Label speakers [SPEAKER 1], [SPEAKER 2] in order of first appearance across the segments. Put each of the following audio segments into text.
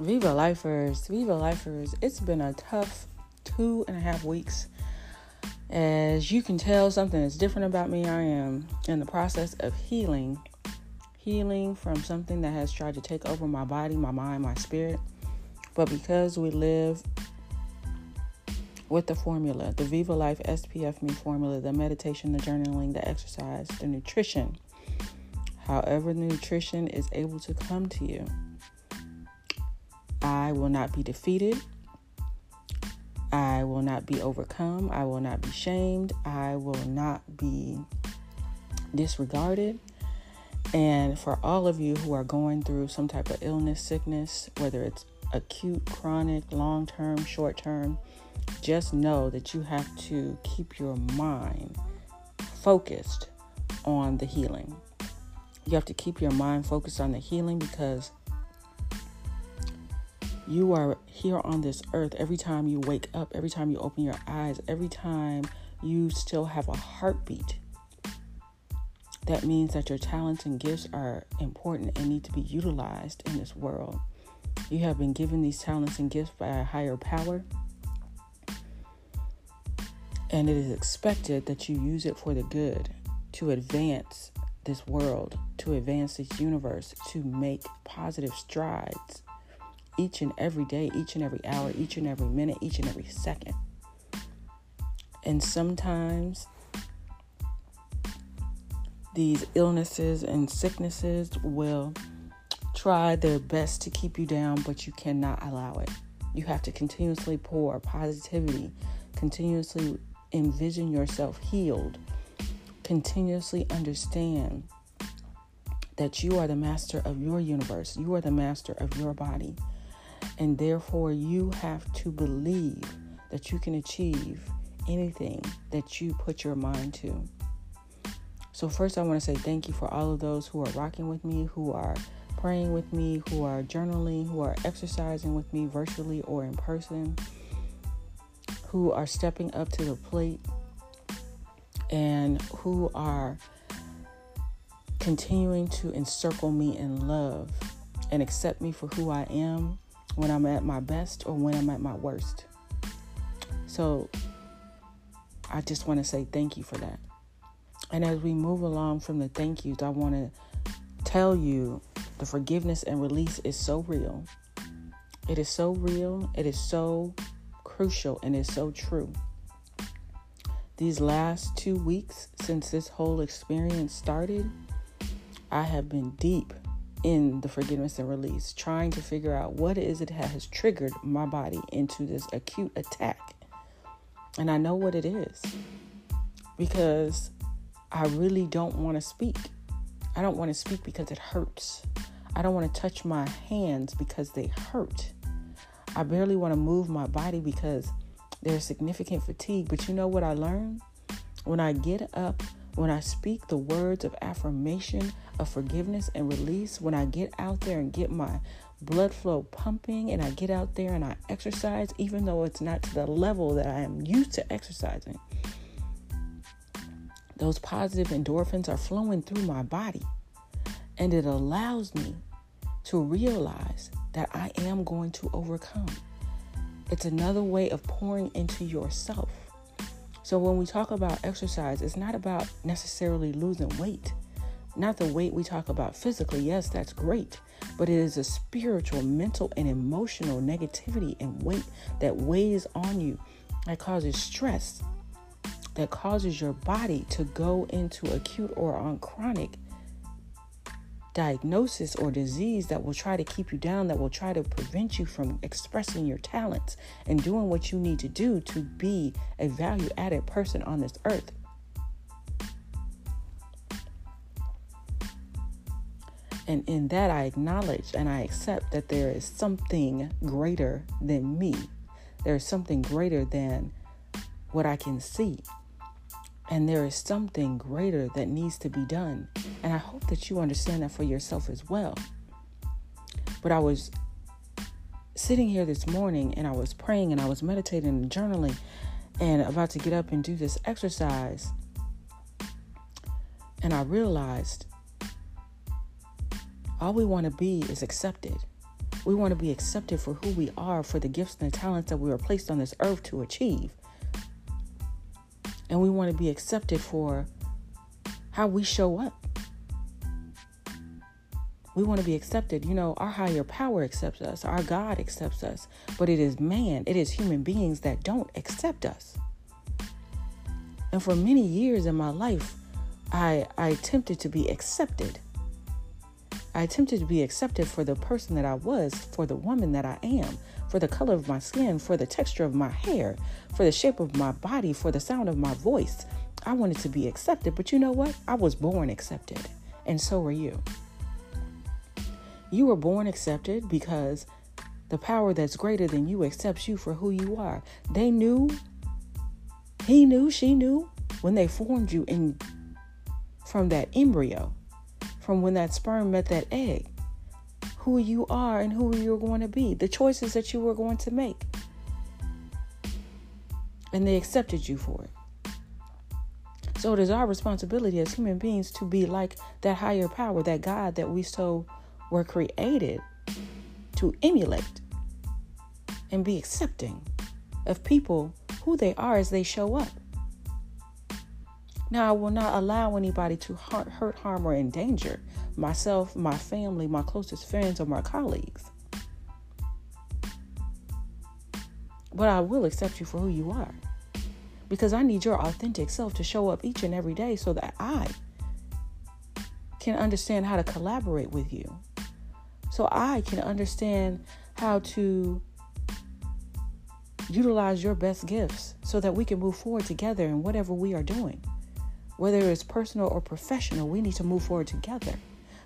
[SPEAKER 1] Viva Lifers, Viva Lifers. It's been a tough two and a half weeks. As you can tell, something is different about me. I am in the process of healing, healing from something that has tried to take over my body, my mind, my spirit. But because we live with the formula, the Viva Life SPF Me formula, the meditation, the journaling, the exercise, the nutrition, however, the nutrition is able to come to you I will not be defeated. I will not be overcome. I will not be shamed. I will not be disregarded. And for all of you who are going through some type of illness, sickness, whether it's acute, chronic, long term, short term, just know that you have to keep your mind focused on the healing. You have to keep your mind focused on the healing because you are here on this earth every time you wake up, every time you open your eyes, every time you still have a heartbeat. That means that your talents and gifts are important and need to be utilized in this world. You have been given these talents and gifts by a higher power, and it is expected that you use it for the good to advance this world, to advance this universe, to make positive strides each and every day, each and every hour, each and every minute, each and every second. And sometimes these illnesses and sicknesses will try their best to keep you down, but you cannot allow it. You have to continuously pour positivity, continuously envision yourself healed, continuously understand that you are the master of your universe, you are the master of your body. And therefore, you have to believe that you can achieve anything that you put your mind to. So, first, I want to say thank you for all of those who are rocking with me, who are praying with me, who are journaling, who are exercising with me virtually or in person, who are stepping up to the plate, and who are continuing to encircle me in love and accept me for who I am when I'm at my best or when I'm at my worst. So I just want to say thank you for that. And as we move along from the thank yous, I want to tell you the forgiveness and release is so real. It is so real. It is so crucial and it's so true. These last two weeks since this whole experience started, I have been deep in the forgiveness and release, trying to figure out what is it that has triggered my body into this acute attack. And I know what it is because I really don't want to speak. I don't want to speak because it hurts. I don't want to touch my hands because they hurt. I barely want to move my body because there's significant fatigue. But you know what I learned? When I get up when I speak the words of affirmation, of forgiveness and release, when I get out there and get my blood flow pumping and I get out there and I exercise, even though it's not to the level that I am used to exercising, those positive endorphins are flowing through my body. And it allows me to realize that I am going to overcome. It's another way of pouring into yourself. So when we talk about exercise, it's not about necessarily losing weight. Not the weight we talk about physically. Yes, that's great. But it is a spiritual, mental, and emotional negativity and weight that weighs on you, that causes stress, that causes your body to go into acute or on chronic diagnosis or disease that will try to keep you down, that will try to prevent you from expressing your talents and doing what you need to do to be a value added person on this earth. And in that, I acknowledge and I accept that there is something greater than me. There is something greater than what I can see. And there is something greater that needs to be done. And I hope that you understand that for yourself as well. But I was sitting here this morning and I was praying and I was meditating and journaling and about to get up and do this exercise. And I realized all we want to be is accepted. We want to be accepted for who we are, for the gifts and the talents that we were placed on this earth to achieve. And we want to be accepted for how we show up. We want to be accepted. You know, our higher power accepts us, our God accepts us, but it is man, it is human beings that don't accept us. And for many years in my life, I, I attempted to be accepted. I attempted to be accepted for the person that I was, for the woman that I am, for the color of my skin, for the texture of my hair, for the shape of my body, for the sound of my voice. I wanted to be accepted, but you know what? I was born accepted, and so are you. You were born accepted because the power that's greater than you accepts you for who you are. They knew, he knew, she knew when they formed you in from that embryo, from when that sperm met that egg, who you are and who you're going to be, the choices that you were going to make. And they accepted you for it. So it is our responsibility as human beings to be like that higher power, that God that we so were created to emulate and be accepting of people who they are as they show up. Now, I will not allow anybody to hurt, harm, or endanger myself, my family, my closest friends, or my colleagues. But I will accept you for who you are. Because I need your authentic self to show up each and every day so that I can understand how to collaborate with you. So I can understand how to utilize your best gifts so that we can move forward together in whatever we are doing. Whether it's personal or professional, we need to move forward together.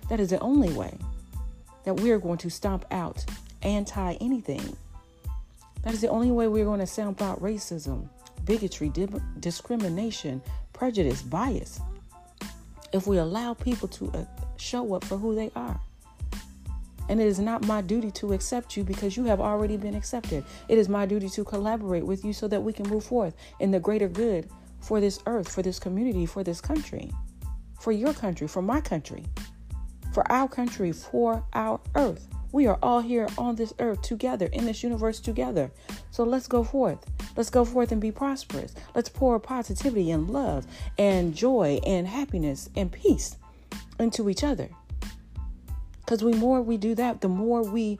[SPEAKER 1] That is the only way that we are going to stomp out anti anything. That is the only way we're going to stamp out racism, bigotry, di- discrimination, prejudice, bias. If we allow people to uh, show up for who they are. And it is not my duty to accept you because you have already been accepted. It is my duty to collaborate with you so that we can move forth in the greater good for this earth, for this community, for this country, for your country, for my country, for our country, for our earth. We are all here on this earth together, in this universe together. So let's go forth. Let's go forth and be prosperous. Let's pour positivity and love and joy and happiness and peace into each other. Because the more we do that, the more we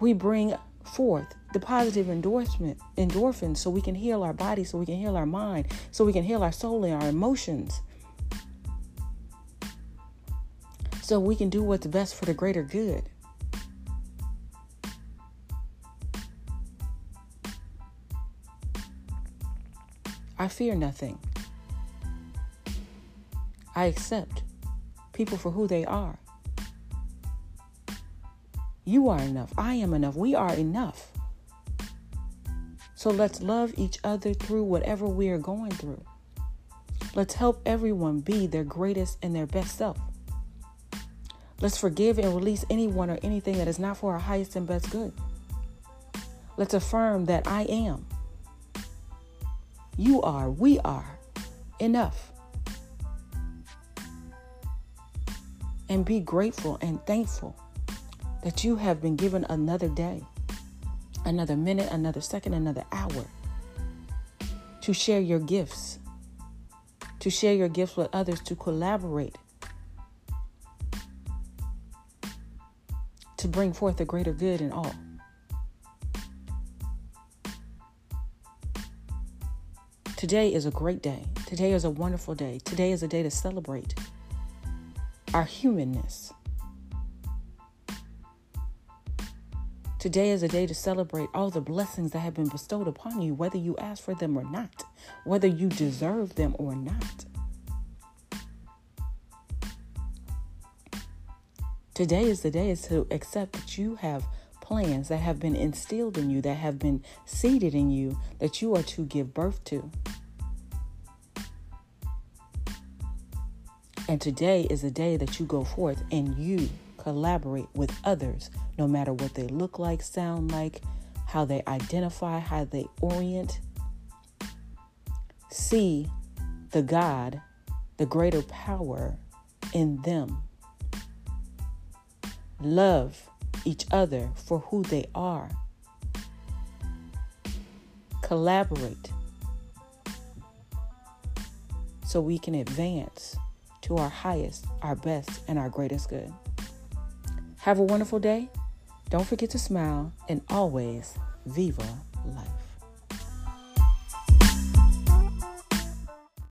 [SPEAKER 1] we bring forth the positive endorsement endorphins so we can heal our body so we can heal our mind so we can heal our soul and our emotions so we can do what's best for the greater good I fear nothing. I accept people for who they are. You are enough. I am enough. We are enough. So let's love each other through whatever we are going through. Let's help everyone be their greatest and their best self. Let's forgive and release anyone or anything that is not for our highest and best good. Let's affirm that I am. You are, we are enough. And be grateful and thankful that you have been given another day another minute, another second, another hour to share your gifts, to share your gifts with others, to collaborate, to bring forth a greater good in all. Today is a great day. Today is a wonderful day. Today is a day to celebrate our humanness. Today is a day to celebrate all the blessings that have been bestowed upon you, whether you ask for them or not, whether you deserve them or not. Today is the day is to accept that you have plans that have been instilled in you, that have been seeded in you, that you are to give birth to. And today is the day that you go forth and you collaborate with others, no matter what they look like, sound like, how they identify, how they orient. See the God, the greater power in them. Love each other for who they are. Collaborate so we can advance to our highest, our best, and our greatest good. Have a wonderful day. Don't forget to smile and always viva